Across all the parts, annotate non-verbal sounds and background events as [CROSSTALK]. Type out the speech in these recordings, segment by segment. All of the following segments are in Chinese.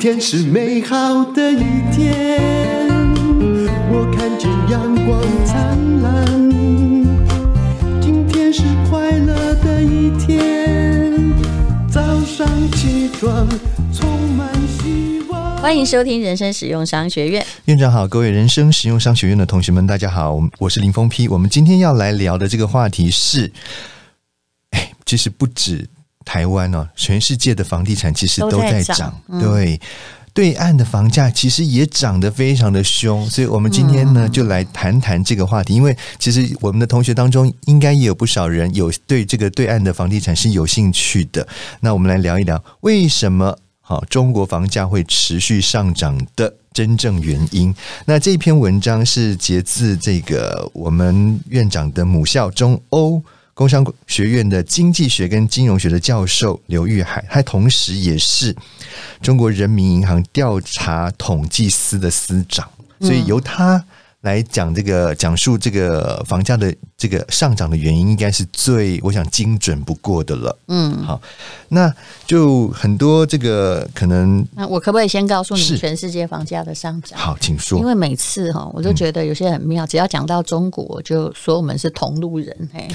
天是美好的一天，我看见阳光灿烂。今天是快乐的一天，早上起床充满希望。欢迎收听人生实用商学院。院长好，各位人生实用商学院的同学们，大家好，我是林峰批。我们今天要来聊的这个话题是，哎，其实不止。台湾哦，全世界的房地产其实都在涨，对，对岸的房价其实也涨得非常的凶，所以我们今天呢就来谈谈这个话题。因为其实我们的同学当中应该也有不少人有对这个对岸的房地产是有兴趣的。那我们来聊一聊为什么好中国房价会持续上涨的真正原因。那这篇文章是截自这个我们院长的母校中欧。工商学院的经济学跟金融学的教授刘玉海，他同时也是中国人民银行调查统计司的司长，所以由他。来讲这个讲述这个房价的这个上涨的原因，应该是最我想精准不过的了。嗯，好，那就很多这个可能，那我可不可以先告诉你全世界房价的上涨？好，请说。因为每次哈，我都觉得有些很妙，嗯、只要讲到中国，就说我们是同路人。嘿，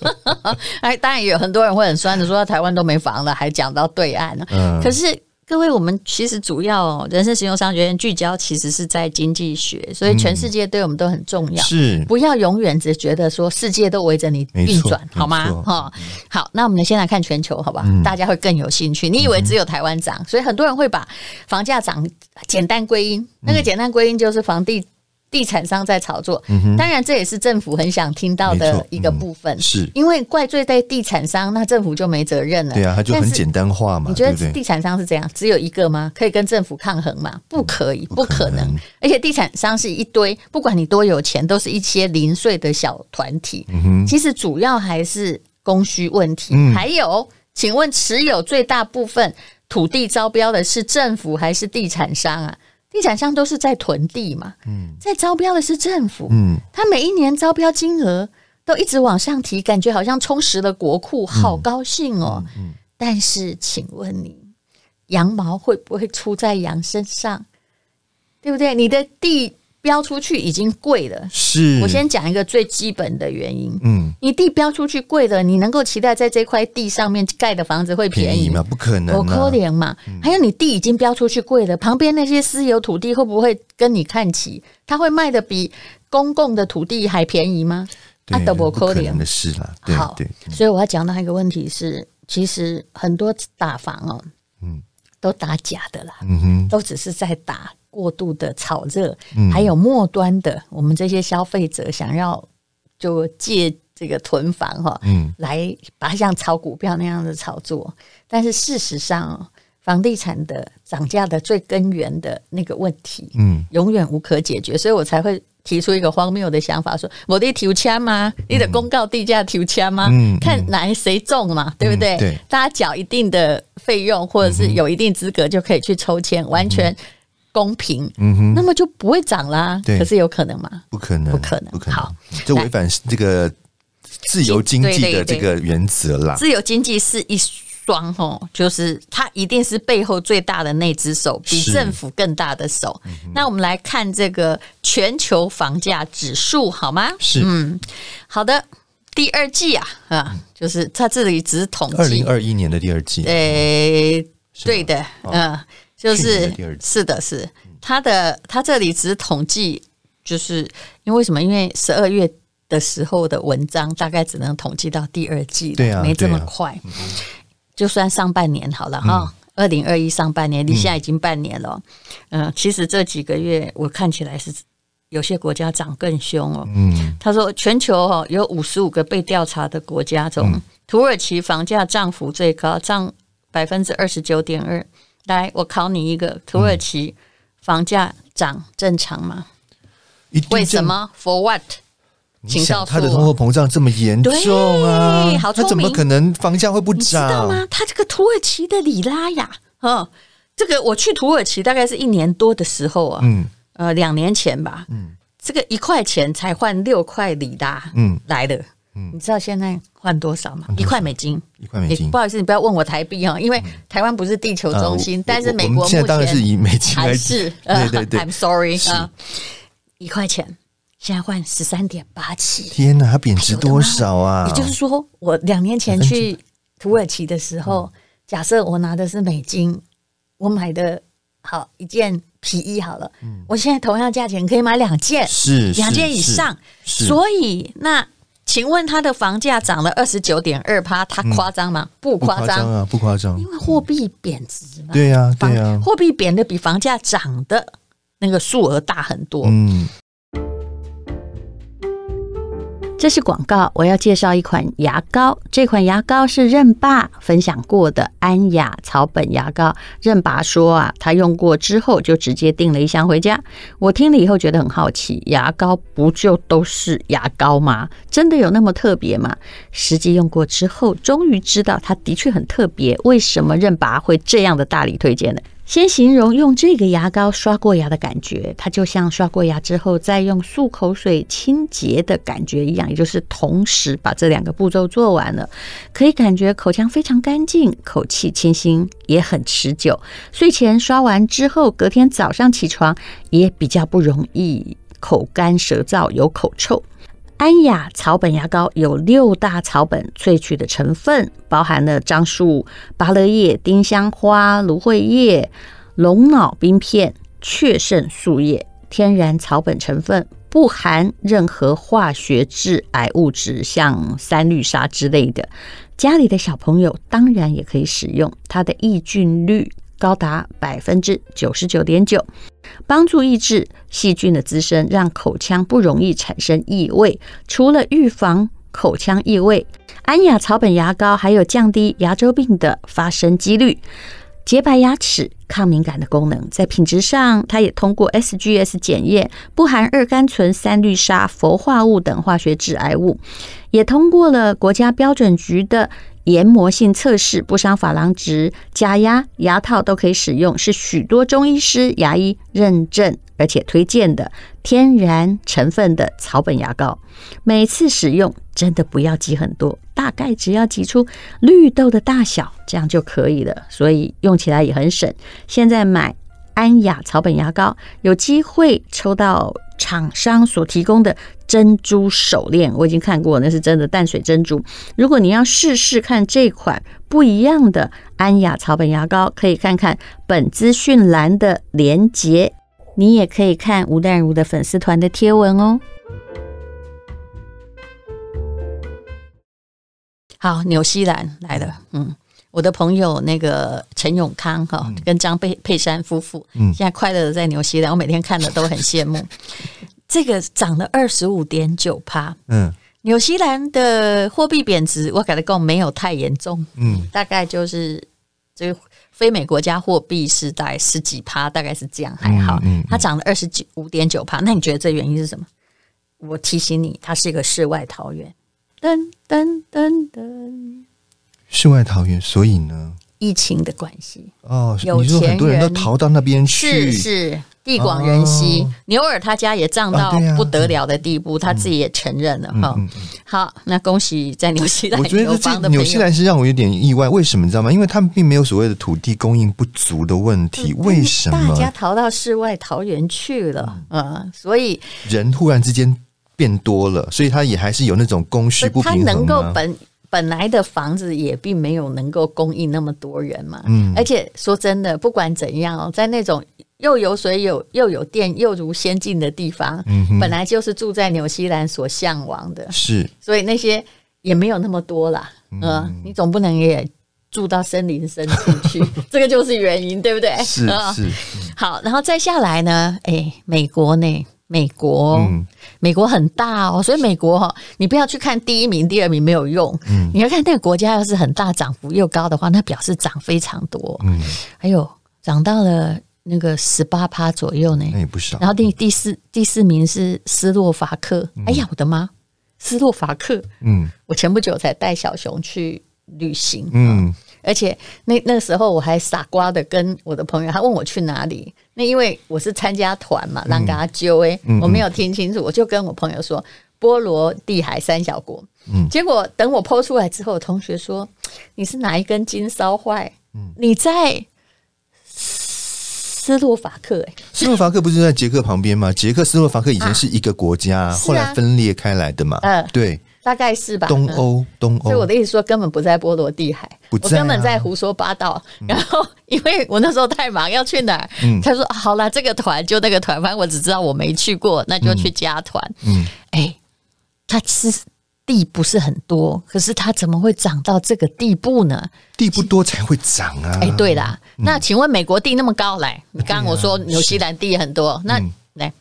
[LAUGHS] 哎，当然也有很多人会很酸的说，台湾都没房了，还讲到对岸呢。嗯，可是。各位，我们其实主要人生实用商学院聚焦其实是在经济学，所以全世界对我们都很重要。是，不要永远只觉得说世界都围着你运转，好吗？哈，好，那我们先来看全球，好吧？大家会更有兴趣。你以为只有台湾涨，所以很多人会把房价涨简单归因，那个简单归因就是房地。地产商在炒作，当然这也是政府很想听到的一个部分，是因为怪罪在地产商，那政府就没责任了。对啊，他就很简单化嘛。你觉得地产商是这样，只有一个吗？可以跟政府抗衡吗？不可以，不可能。而且地产商是一堆，不管你多有钱，都是一些零碎的小团体。其实主要还是供需问题。还有，请问持有最大部分土地招标的是政府还是地产商啊？地产商都是在囤地嘛，嗯，在招标的是政府，嗯，他每一年招标金额都一直往上提，感觉好像充实了国库，好高兴哦。嗯，嗯，但是请问你，羊毛会不会出在羊身上？对不对？你的地。标出去已经贵了，是我先讲一个最基本的原因。嗯，你地标出去贵了，你能够期待在这块地上面盖的房子会便宜，吗？不可能，我可怜嘛。嗯、还有你地已经标出去贵了，旁边那些私有土地会不会跟你看齐？他会卖的比公共的土地还便宜吗？对啊，都不可怜的事了。好，对，所以我要讲到一个问题是，其实很多打房哦，嗯，都打假的啦，嗯哼，都只是在打。过度的炒热，还有末端的，我们这些消费者想要就借这个囤房哈，嗯，来把它像炒股票那样的炒作。但是事实上，房地产的涨价的最根源的那个问题，嗯，永远无可解决，所以我才会提出一个荒谬的想法，说我的提签吗？你的公告地价提签吗？嗯，看哪谁中嘛，对不对？对，大家缴一定的费用，或者是有一定资格就可以去抽签，完全。公平，嗯哼，那么就不会涨啦。对，可是有可能吗？不可能，不可能，不可能。好，这违反这个自由经济的这个原则啦。自由经济是一双哦，就是它一定是背后最大的那只手，比政府更大的手。那我们来看这个全球房价指数好吗？是，嗯，好的。第二季啊，啊，就是它这里只是统计二零二一年的第二季。诶，对的，嗯。就是是的，是他的，他这里只统计，就是因为什么？因为十二月的时候的文章大概只能统计到第二季，对啊，没这么快。就算上半年好了哈，二零二一上半年，你现在已经半年了。嗯，其实这几个月我看起来是有些国家涨更凶哦。嗯，他说全球哈有五十五个被调查的国家中，土耳其房价涨幅最高，涨百分之二十九点二。来，我考你一个：土耳其房价涨正常吗？为什么？For what？请告诉我。他的通货膨胀这么严重啊？他怎么可能房价会不涨？你知道吗？他这个土耳其的里拉呀，哦，这个我去土耳其大概是一年多的时候啊，嗯，呃，两年前吧，嗯，这个一块钱才换六块里拉，嗯，来的。嗯，你知道现在换多少吗？一块美金，一块美金。不好意思，你不要问我台币哦，因为台湾不是地球中心，嗯、但是美国目前现在当然是以美金来是。对对对，I'm sorry 啊，一块钱现在换十三点八七。天哪，它贬值多少啊？也就是说，我两年前去土耳其的时候，假设我拿的是美金，我买的好一件皮衣好了，嗯、我现在同样价钱可以买两件，是两件以上，所以那。请问他的房价涨了二十九点二趴，他夸张吗？不夸张啊，不夸张，因为货币贬值嘛。对呀，对呀，货币贬的比房价涨的那个数额大很多。嗯。这是广告，我要介绍一款牙膏。这款牙膏是任爸分享过的安雅草本牙膏。任爸说啊，他用过之后就直接订了一箱回家。我听了以后觉得很好奇，牙膏不就都是牙膏吗？真的有那么特别吗？实际用过之后，终于知道它的确很特别。为什么任爸会这样的大力推荐呢？先形容用这个牙膏刷过牙的感觉，它就像刷过牙之后再用漱口水清洁的感觉一样，也就是同时把这两个步骤做完了，可以感觉口腔非常干净，口气清新，也很持久。睡前刷完之后，隔天早上起床也比较不容易口干舌燥、有口臭。安雅草本牙膏有六大草本萃取的成分，包含了樟树、芭乐叶、丁香花、芦荟叶、龙脑冰片、雀肾树叶，天然草本成分，不含任何化学致癌物质，像三氯沙之类的。家里的小朋友当然也可以使用，它的抑菌率高达百分之九十九点九。帮助抑制细菌的滋生，让口腔不容易产生异味。除了预防口腔异味，安雅草本牙膏还有降低牙周病的发生几率、洁白牙齿、抗敏感的功能。在品质上，它也通过 SGS 检验，不含二甘醇、三氯沙、氟化物等化学致癌物，也通过了国家标准局的。研磨性测试不伤珐琅质，假牙牙套都可以使用，是许多中医师、牙医认证而且推荐的天然成分的草本牙膏。每次使用真的不要挤很多，大概只要挤出绿豆的大小，这样就可以了。所以用起来也很省。现在买安雅草本牙膏，有机会抽到。厂商所提供的珍珠手链，我已经看过，那是真的淡水珍珠。如果你要试试看这款不一样的安雅草本牙膏，可以看看本资讯栏的连结，你也可以看吴淡如的粉丝团的贴文哦。好，纽西兰来了，嗯。我的朋友那个陈永康哈，跟张佩佩珊夫妇，现在快乐的在纽西兰，我每天看的都很羡慕。[LAUGHS] 这个涨了二十五点九趴，嗯，纽西兰的货币贬值，我感觉够没有太严重，嗯，大概就是这个非美国家货币是大概十几趴，大概是这样还好。嗯它涨了二十五点九趴，那你觉得这原因是什么？我提醒你，它是一个世外桃源。噔噔噔噔。世外桃源，所以呢，疫情的关系哦，你说很多人都逃到那边去，是是地广人稀。哦、牛尔他家也涨到不得了的地步，他自己也承认了哈。嗯嗯嗯、好，那恭喜在纽西兰，我觉得这纽西兰是让我有点意外，为什么你知道吗？因为他们并没有所谓的土地供应不足的问题，为什么大家逃到世外桃源去了？嗯，所以人突然之间变多了，所以他也还是有那种供需不平衡，他能够本。本来的房子也并没有能够供应那么多人嘛，嗯，而且说真的，不管怎样哦，在那种又有水有又有电又如仙境的地方，嗯，本来就是住在纽西兰所向往的，是，所以那些也没有那么多啦，嗯，嗯，你总不能也住到森林深处去，[LAUGHS] 这个就是原因，对不对？是是，好，然后再下来呢，哎，美国呢？美国，嗯、美国很大哦，所以美国哈，你不要去看第一名、第二名没有用，嗯，你要看那个国家要是很大、涨幅又高的话，那表示涨非常多，嗯，还有涨到了那个十八趴左右呢，那也不少。然后第第四第四名是斯洛伐克，嗯、哎呀，我的妈，斯洛伐克，嗯，我前不久才带小熊去旅行，嗯。而且那那时候我还傻瓜的跟我的朋友，他问我去哪里，那因为我是参加团嘛，让给他揪哎，我没有听清楚，我就跟我朋友说波罗的海三小国。嗯，结果等我 po 出来之后，同学说你是哪一根筋烧坏？嗯，你在斯洛伐克、欸？哎，斯洛伐克不是在捷克旁边吗？捷克斯洛伐克以前是一个国家，啊、后来分裂开来的嘛。嗯、啊，对。大概是吧，东欧，东欧。所以我的意思说，根本不在波罗的海，我根本在胡说八道。然后，因为我那时候太忙，要去哪儿？他说好了，这个团就那个团，反正我只知道我没去过，那就去加团。嗯，哎，它是地不是很多，可是它怎么会涨到这个地步呢？地不多才会涨啊！哎，对啦，那请问美国地那么高，来，你刚刚我说纽西兰地很多，那来。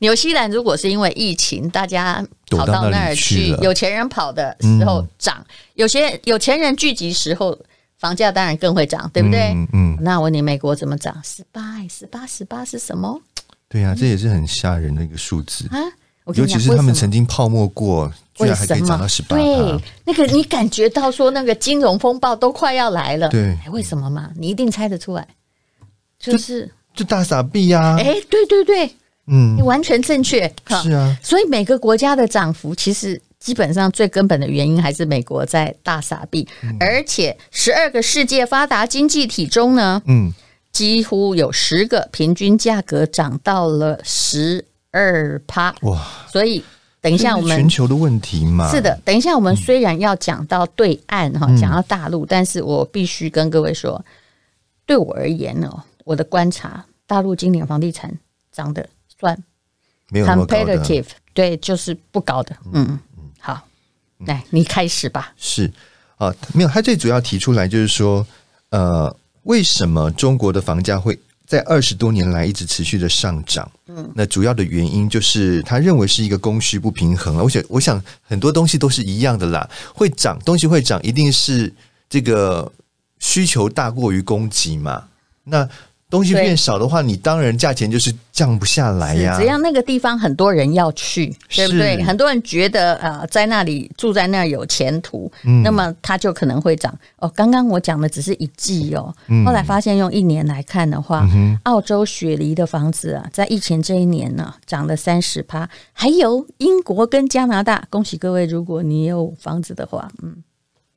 纽西兰如果是因为疫情，大家跑到那儿去，有钱人跑的时候涨，嗯、有些有钱人聚集时候，房价当然更会涨，对不对？嗯，嗯，那我问你，美国怎么涨？十八，十八，十八是什么？对呀、啊，这也是很吓人的一个数字啊！尤其是他们曾经泡沫过，居然还可以涨到十八。对，那个你感觉到说那个金融风暴都快要来了，对，为什么嘛？你一定猜得出来，就是就，就大傻逼呀！哎，对对对。嗯，你完全正确，是啊，所以每个国家的涨幅其实基本上最根本的原因还是美国在大傻逼，嗯、而且十二个世界发达经济体中呢，嗯，几乎有十个平均价格涨到了十二趴，哇！所以等一下我们全球的问题嘛，是的，等一下我们虽然要讲到对岸哈，讲、嗯、到大陆，但是我必须跟各位说，对我而言呢，我的观察，大陆今年房地产涨的。算没有 competitive，对，就是不高的。嗯嗯，好，来，你开始吧。是啊，没有，他最主要提出来就是说，呃，为什么中国的房价会在二十多年来一直持续的上涨？嗯，那主要的原因就是他认为是一个供需不平衡。了。我想我想很多东西都是一样的啦，会涨，东西会涨，一定是这个需求大过于供给嘛。那东西变少的话，你当然价钱就是降不下来呀。只要那个地方很多人要去，对不对？很多人觉得呃，在那里住在那儿有前途，那么它就可能会涨。哦，刚刚我讲的只是一季哦，后来发现用一年来看的话，澳洲雪梨的房子啊，在疫情这一年呢，涨了三十趴。还有英国跟加拿大，恭喜各位，如果你有房子的话，嗯。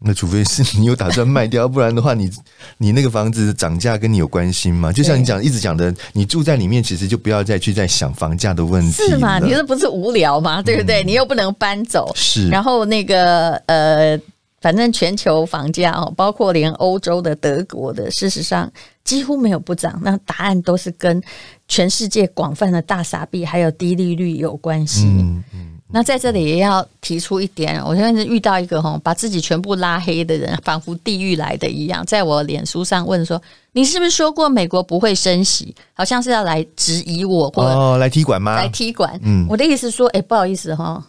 那除非是你有打算卖掉，不然的话你，你你那个房子涨价跟你有关系吗？就像你讲一直讲的，你住在里面，其实就不要再去再想房价的问题。是吗？你这不是无聊吗？对不对？嗯、你又不能搬走。是。然后那个呃，反正全球房价哦，包括连欧洲的、德国的，事实上几乎没有不涨。那答案都是跟全世界广泛的大傻币还有低利率有关系。嗯嗯。那在这里也要提出一点，我现在是遇到一个哈，把自己全部拉黑的人，仿佛地狱来的一样，在我脸书上问说：“你是不是说过美国不会升息？好像是要来质疑我，或哦，来踢馆吗？来踢馆。嗯，我的意思说，哎，不好意思哈，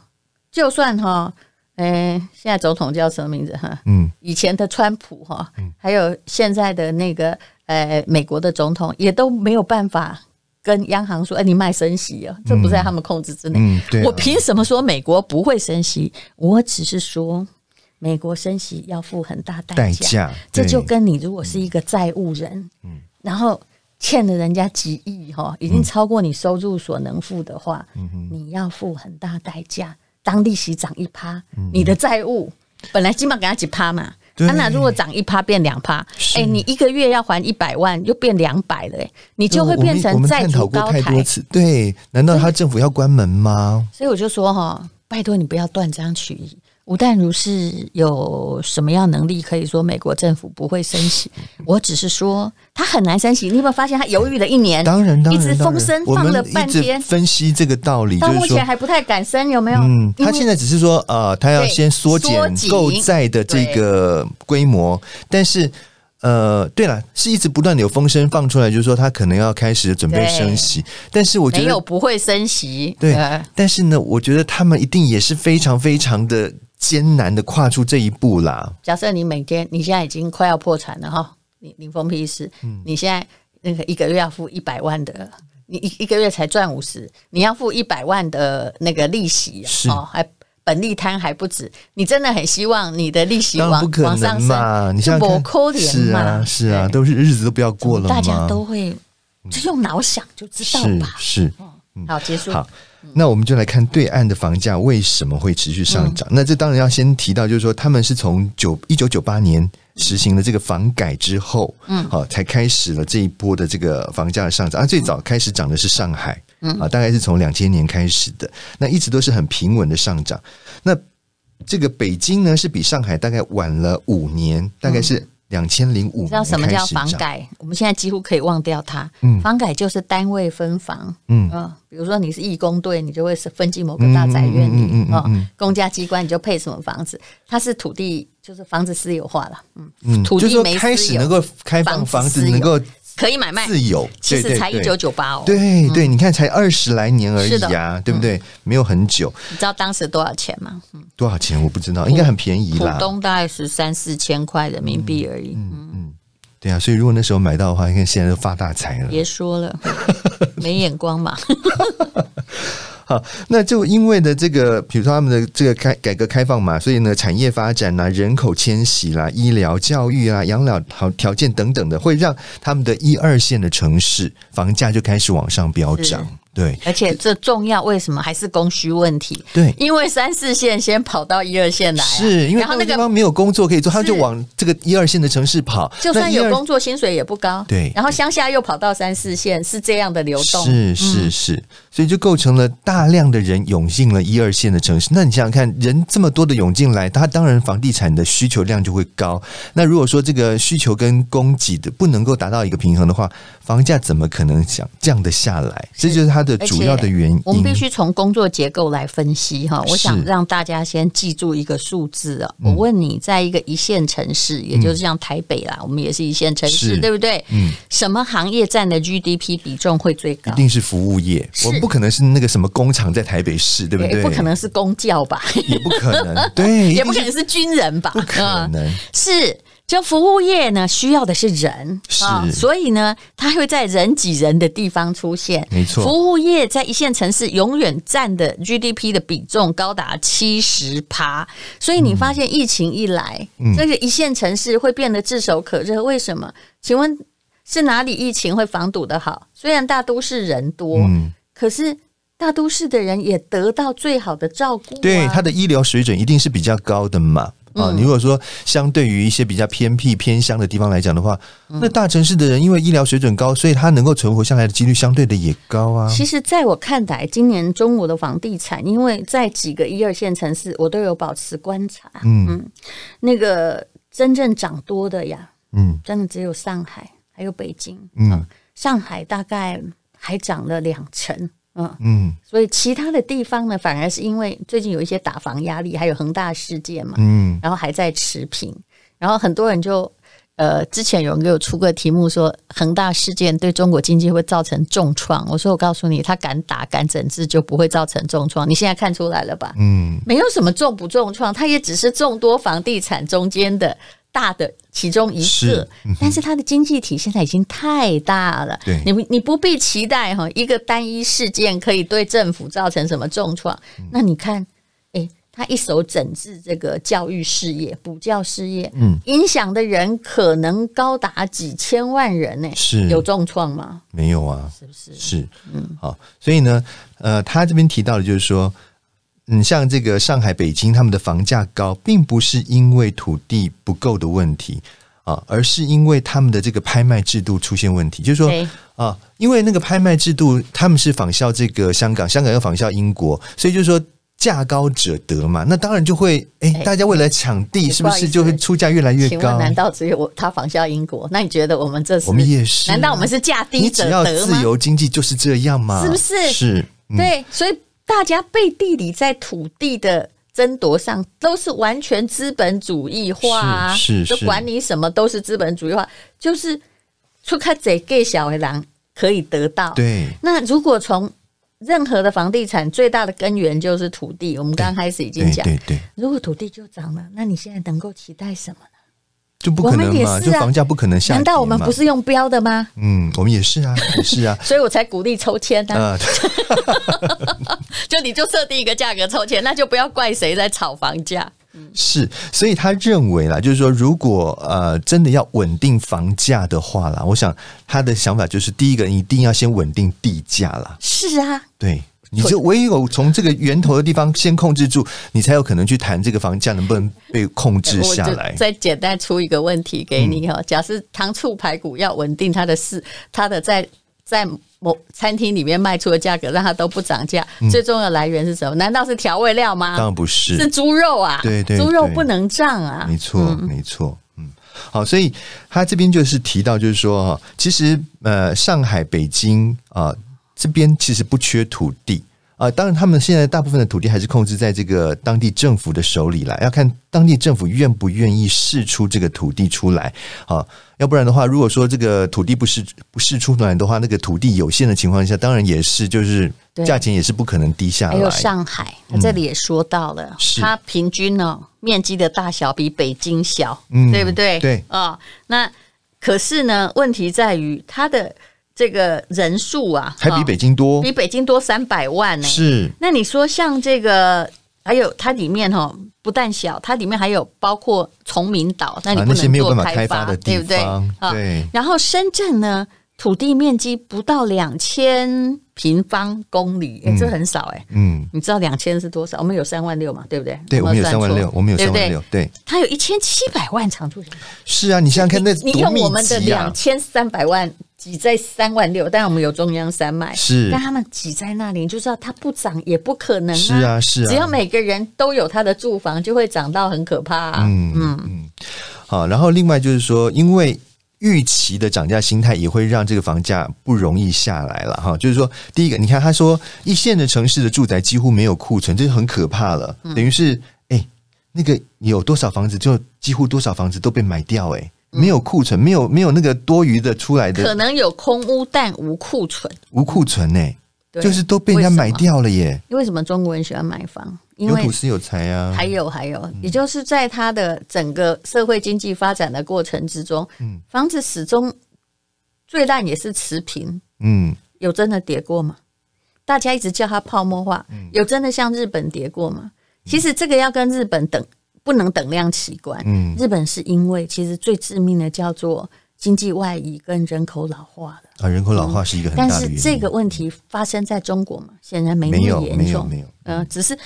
就算哈，哎，现在总统叫什么名字哈？嗯，以前的川普哈，还有现在的那个呃美国的总统，也都没有办法。”跟央行说：“哎，你卖升息啊，这不在他们控制之内。嗯嗯啊、我凭什么说美国不会升息？我只是说，美国升息要付很大代价。代价这就跟你如果是一个债务人，嗯、然后欠了人家几亿哈，已经超过你收入所能付的话，嗯、你要付很大代价。当利息涨一趴，嗯、你的债务本来起码给他几趴嘛。”他那如果涨一趴变两趴，哎，你一个月要还一百万，又变两百了，哎，你就会变成债主高台。对，难道他政府要关门吗？所以我就说哈，拜托你不要断章取义。吴淡如是有什么样能力可以说美国政府不会升息？[LAUGHS] 我只是说他很难升息。你有没有发现他犹豫了一年？当然，当然，一直风声放了半天，分析这个道理，到目前还不太敢升，有没有？嗯，他现在只是说呃，他要先缩减购债的这个规模，但是呃，对了，是一直不断的有风声放出来，就是说他可能要开始准备升息，但是我觉得没有不会升息。对，但是呢，我觉得他们一定也是非常非常的。艰难的跨出这一步啦。假设你每天，你现在已经快要破产了哈，你林峰批示，嗯，你现在那个一个月要付一百万的，你一一个月才赚五十，你要付一百万的那个利息，是。哦，还本利摊还不止，你真的很希望你的利息往不可能，往上升，你像不抠脸嘛，是啊，是啊，都是日子都不要过了，大家都会就用脑想就知道吧，是，是。好结束。好那我们就来看对岸的房价为什么会持续上涨。嗯、那这当然要先提到，就是说他们是从九一九九八年实行了这个房改之后，嗯，好、啊、才开始了这一波的这个房价的上涨。啊，最早开始涨的是上海，嗯，啊，大概是从两千年开始的，那一直都是很平稳的上涨。那这个北京呢，是比上海大概晚了五年，大概是。两千零五，知道什么叫房改？我们现在几乎可以忘掉它。嗯，房改就是单位分房。嗯嗯，比如说你是义工队，你就会是分进某个大宅院里。嗯嗯，公家机关你就配什么房子？它是土地，就是房子私有化了。嗯嗯，土地没开始能够开放房子，能够。可以买卖自由，其实才一九九八哦。对对，你看才二十来年而已啊，对不对？没有很久。你知道当时多少钱吗？多少钱我不知道，应该很便宜啦。浦东大概是三四千块人民币而已。嗯嗯，对啊，所以如果那时候买到的话，你看现在都发大财了。别说了，没眼光嘛。好，那就因为的这个，比如说他们的这个开改革开放嘛，所以呢，产业发展啦、人口迁徙啦、医疗、教育啊、养老好条件等等的，会让他们的一二线的城市房价就开始往上飙涨。对，而且这重要，为什么还是供需问题？对，因为三四线先跑到一二线来，是因为他那个地方没有工作可以做，他就往这个一二线的城市跑。就算有工作，薪水也不高。对，然后乡下又跑到三四线，是这样的流动。是是是，所以就构成了大量的人涌进了一二线的城市。那你想想看，人这么多的涌进来，他当然房地产的需求量就会高。那如果说这个需求跟供给的不能够达到一个平衡的话，房价怎么可能想降得下来？这就是它。的主要的原因，我们必须从工作结构来分析哈。我想让大家先记住一个数字啊。我问你，在一个一线城市，也就是像台北啦，我们也是一线城市，对不对？嗯。什么行业占的 GDP 比重会最高？一定是服务业。我们不可能是那个什么工厂在台北市，对不对？不可能是公教吧？也不可能，[LAUGHS] 对，也不可能是军人吧？不可能是。就服务业呢，需要的是人，是，所以呢，它会在人挤人的地方出现。没错，服务业在一线城市永远占的 GDP 的比重高达七十趴，所以你发现疫情一来，嗯、这个一线城市会变得炙手可热。为什么？请问是哪里疫情会防堵的好？虽然大都市人多，嗯、可是大都市的人也得到最好的照顾、啊，对，他的医疗水准一定是比较高的嘛。啊，你如果说相对于一些比较偏僻偏乡的地方来讲的话，那大城市的人因为医疗水准高，所以他能够存活下来的几率相对的也高啊。其实，在我看来，今年中国的房地产，因为在几个一二线城市，我都有保持观察。嗯嗯，那个真正涨多的呀，嗯，真的只有上海还有北京。嗯，上海大概还涨了两成。嗯嗯，所以其他的地方呢，反而是因为最近有一些打房压力，还有恒大事件嘛，嗯，然后还在持平，然后很多人就呃，之前有人给我出个题目说，恒大事件对中国经济会造成重创，我说我告诉你，他敢打敢整治就不会造成重创，你现在看出来了吧？嗯，没有什么重不重创，它也只是众多房地产中间的。大的其中一个，但是它的经济体现在已经太大了，对你你不必期待哈一个单一事件可以对政府造成什么重创。嗯、那你看，诶，他一手整治这个教育事业、补教事业，嗯，影响的人可能高达几千万人呢，是有重创吗？没有啊，是不是？是，嗯，好，所以呢，呃，他这边提到的就是说。嗯，像这个上海、北京，他们的房价高，并不是因为土地不够的问题啊，而是因为他们的这个拍卖制度出现问题。就是说啊，因为那个拍卖制度，他们是仿效这个香港，香港又仿效英国，所以就是说价高者得嘛。那当然就会，哎，大家为了抢地，是不是就会出价越来越高？难道只有我他仿效英国？那你觉得我们这是？我们也是？难道我们是价低者得吗？你只要自由经济就是这样吗？是不是？是，嗯、对，所以。大家背地里在土地的争夺上都是完全资本主义化啊，是，是，就管你什么都是资本主义化，就是出开贼给小的狼可以得到。对，那如果从任何的房地产最大的根源就是土地，我们刚开始已经讲，对对，如果土地就涨了，那你现在能够期待什么呢？就不可能嘛，啊、就房价不可能下跌。难道我们不是用标的吗？嗯，我们也是啊，也是啊，[LAUGHS] 所以我才鼓励抽签啊。[LAUGHS] 就你就设定一个价格抽签，那就不要怪谁在炒房价。嗯，是，所以他认为啦，就是说，如果呃真的要稳定房价的话啦，我想他的想法就是，第一个你一定要先稳定地价啦。是啊，对。你就唯有从这个源头的地方先控制住，你才有可能去谈这个房价能不能被控制下来。再简单出一个问题给你哈，假设糖醋排骨要稳定它的市，它的在在某餐厅里面卖出的价格，让它都不涨价，嗯、最重要的来源是什么？难道是调味料吗？当然不是，是猪肉啊！对对，对，猪肉不能涨啊！没错，嗯、没错。嗯，好，所以他这边就是提到，就是说哈，其实呃，上海、北京啊。呃这边其实不缺土地啊，当然他们现在大部分的土地还是控制在这个当地政府的手里了，要看当地政府愿不愿意释出这个土地出来啊，要不然的话，如果说这个土地不释不释出来的话，那个土地有限的情况下，当然也是就是价钱也是不可能低下来。还有上海，他这里也说到了，嗯、它平均呢面积的大小比北京小，嗯、对不对？对啊、哦，那可是呢，问题在于它的。这个人数啊，还比北京多，比北京多三百万呢。是，那你说像这个，还有它里面哈，不但小，它里面还有包括崇明岛，那你不能做开发，啊、那些没有办法开发的地方，对不对？对。然后深圳呢，土地面积不到两千平方公里，哎，这很少哎。嗯，你知道两千是多少？我们有三万六嘛，对不对？对，我们有三万六，我们有三万六，对。它有一千七百万常住人口。是啊，你想想看，那你用我们的两千三百万。挤在三万六，但我们有中央山脉，是，但他们挤在那里，你就知道它不涨也不可能啊。是啊，是啊，只要每个人都有他的住房，就会涨到很可怕啊。嗯嗯嗯。好，然后另外就是说，因为预期的涨价心态，也会让这个房价不容易下来了哈。就是说，第一个，你看他说一线的城市的住宅几乎没有库存，这是很可怕了。等于是，哎，那个有多少房子，就几乎多少房子都被买掉，哎。没有库存，没有没有那个多余的出来的，可能有空屋，但无库存，无库存呢、欸，就是都被人家买掉了耶。为什么中国人喜欢买房？因为有土是有财啊。还有还有，也就是在他的整个社会经济发展的过程之中，嗯，房子始终最烂也是持平，嗯，有真的跌过吗？大家一直叫它泡沫化，有真的像日本跌过吗？其实这个要跟日本等。不能等量齐观。嗯，日本是因为其实最致命的叫做经济外移跟人口老化的啊，人口老化是一个很大的原因。但是这个问题发生在中国嘛，显然没那么严重，没有，没有，嗯，只是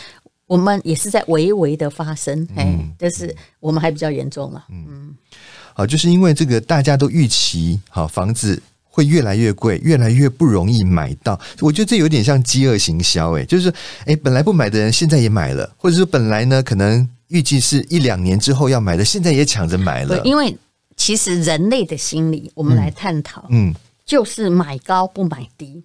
我们也是在微微的发生，哎，但是我们还比较严重了。嗯，好，就是因为这个大家都预期，好房子会越来越贵，越来越不容易买到。我觉得这有点像饥饿行销，哎，就是哎，本来不买的人现在也买了，或者说本来呢可能。预计是一两年之后要买的，现在也抢着买了。因为其实人类的心理，我们来探讨，嗯，就是买高不买低，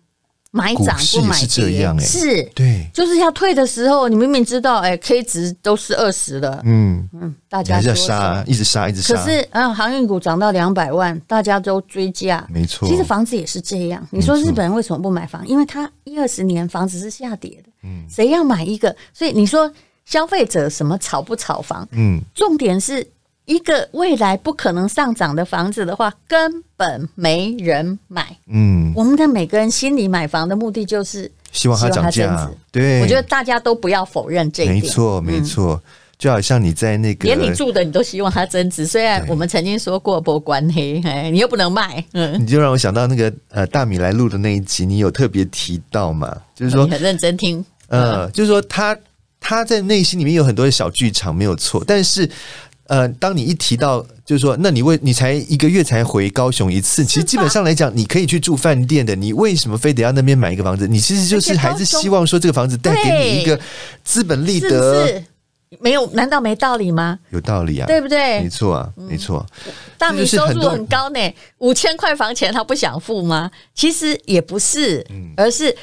买涨不买跌，是这样，哎，是，对，就是要退的时候，你明明知道，哎，K 值都是二十了，嗯嗯，大家还是要杀，一直杀，一直杀。可是，嗯，航运股涨到两百万，大家都追价，没错。其实房子也是这样。你说日本人为什么不买房？因为他一二十年房子是下跌的，嗯，谁要买一个？所以你说。消费者什么炒不炒房？嗯，重点是一个未来不可能上涨的房子的话，根本没人买。嗯，我们的每个人心里买房的目的就是希望它涨价。对，我觉得大家都不要否认这一点。没错，没错，就好像你在那个连你住的你都希望它增值。虽然我们曾经说过不关黑，哎，你又不能卖。嗯，你就让我想到那个呃大米来录的那一集，你有特别提到嘛？就是说很认真听。呃，就是说他。他在内心里面有很多的小剧场，没有错。但是，呃，当你一提到，就是说，那你为你才一个月才回高雄一次，其实基本上来讲，你可以去住饭店的。你为什么非得要那边买一个房子？你其实就是还是希望说，这个房子带给你一个资本利得，没有？难道没道理吗？有道理啊，对不对？没错啊，没错。大米收入很高呢，五千块房钱他不想付吗？其实也不是，而是。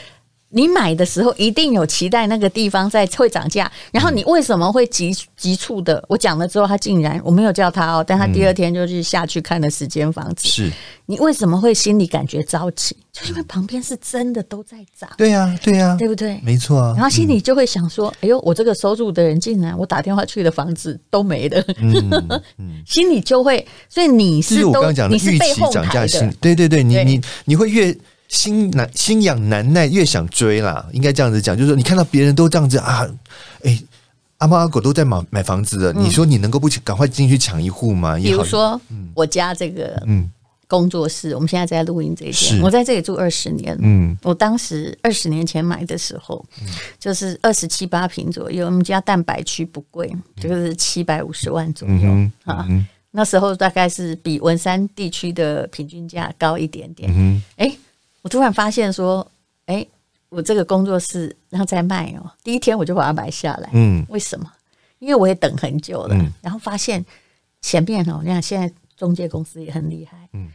你买的时候一定有期待那个地方在会涨价，然后你为什么会急急促的？我讲了之后，他竟然我没有叫他哦，但他第二天就去下去看了十间房子。是你为什么会心里感觉着急？就因为旁边是真的都在涨。对呀，对呀，对不对？没错啊。然后心里就会想说：“哎呦，我这个收入的人竟然我打电话去的房子都没了嗯。” [LAUGHS] 心里就会，所以你是都你是被哄抬的。对对对，你你你会越。心难心痒难耐，越想追啦，应该这样子讲，就是说，你看到别人都这样子啊，哎，阿猫阿狗都在买买房子了，嗯、你说你能够不赶快进去抢一户吗？比如说，嗯、我家这个，嗯，工作室，我们现在在录音这一间，我在这里住二十年。嗯，我当时二十年前买的时候，就是二十七八平左右。我们家蛋白区不贵，就是七百五十万左右、嗯啊。嗯、那时候大概是比文山地区的平均价高一点点。嗯哎，我突然发现说，哎，我这个工作室然后在卖哦，第一天我就把它买下来。嗯，为什么？因为我也等很久了，嗯、然后发现前面哦，你看现在中介公司也很厉害。嗯。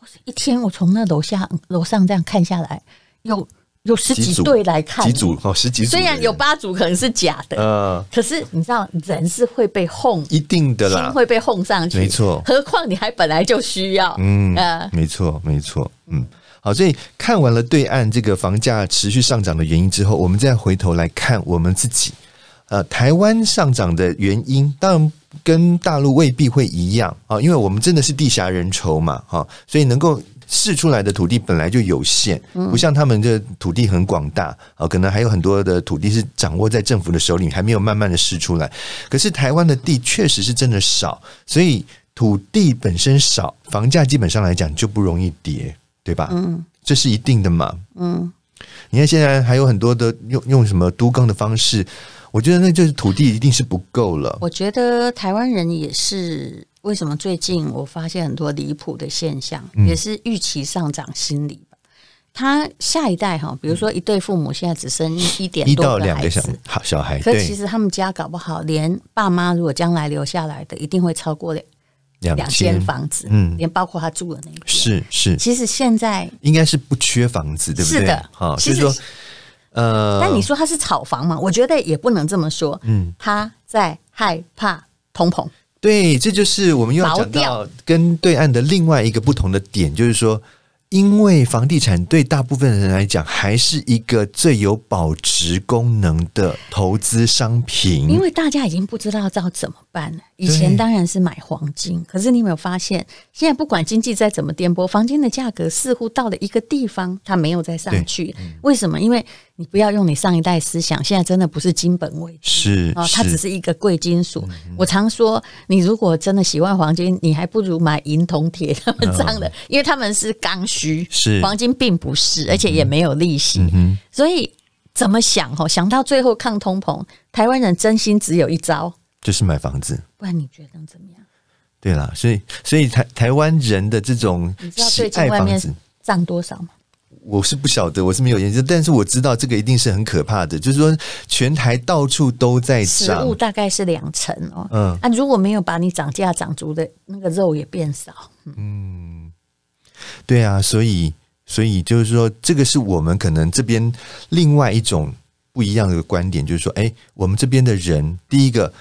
我一天，我从那楼下楼上这样看下来，有有十几对来看，几组哦，十几组。虽然有八组可能是假的，嗯，可是你知道人是会被哄，一定的啦，会被哄上去，没错。何况你还本来就需要，嗯，没错，没错，嗯。好，所以看完了对岸这个房价持续上涨的原因之后，我们再回头来看我们自己，呃，台湾上涨的原因，当然。跟大陆未必会一样啊，因为我们真的是地狭人稠嘛，哈，所以能够试出来的土地本来就有限，不像他们的土地很广大啊，可能还有很多的土地是掌握在政府的手里，还没有慢慢的试出来。可是台湾的地确实是真的少，所以土地本身少，房价基本上来讲就不容易跌，对吧？嗯，这是一定的嘛。嗯，你看现在还有很多的用用什么都更的方式。我觉得那就是土地一定是不够了。我觉得台湾人也是，为什么最近我发现很多离谱的现象，嗯、也是预期上涨心理吧。他下一代哈，比如说一对父母现在只生一点多个孩子，好小孩，可其实他们家搞不好连爸妈如果将来留下来的，一定会超过两两间房子，嗯，连包括他住的那个是是。其实现在应该是不缺房子，对不对？是的，好，就是说。呃，但你说他是炒房嘛？我觉得也不能这么说。嗯，他在害怕通膨。对，这就是我们又要讲到跟对岸的另外一个不同的点，就是说。因为房地产对大部分人来讲还是一个最有保值功能的投资商品。因为大家已经不知道要怎么办了。以前当然是买黄金，可是你有没有发现，现在不管经济再怎么颠簸，黄金的价格似乎到了一个地方，它没有再上去。为什么？因为你不要用你上一代思想，现在真的不是金本位，是啊，它只是一个贵金属。我常说，你如果真的喜欢黄金，你还不如买银、铜、铁他们这样的，因为他们是刚需，是黄金并不是，而且也没有利息。所以怎么想？哈，想到最后抗通膨，台湾人真心只有一招，就是买房子。不然你觉得怎么样？对啦，所以所以台台湾人的这种你知道最近外面涨多少吗？我是不晓得，我是没有研究，但是我知道这个一定是很可怕的，就是说全台到处都在涨，食物大概是两成哦。嗯，那、啊、如果没有把你涨价涨足的那个肉也变少。嗯，嗯对啊，所以所以就是说，这个是我们可能这边另外一种不一样的观点，就是说，哎，我们这边的人，第一个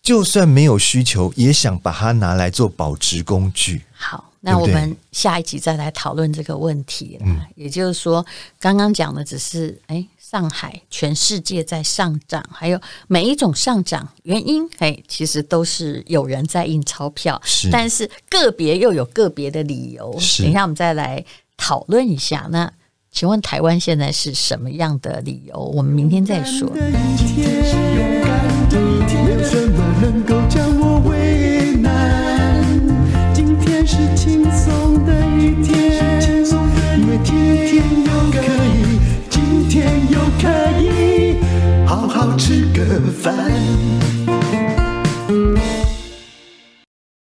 就算没有需求，也想把它拿来做保值工具。好。那我们下一集再来讨论这个问题了。嗯，也就是说，刚刚讲的只是哎，上海全世界在上涨，还有每一种上涨原因，哎，其实都是有人在印钞票，是，但是个别又有个别的理由。是，等一下我们再来讨论一下。那请问台湾现在是什么样的理由？我们明天再说。是轻松的一天。因为今天又可以今天又可以好好吃个饭。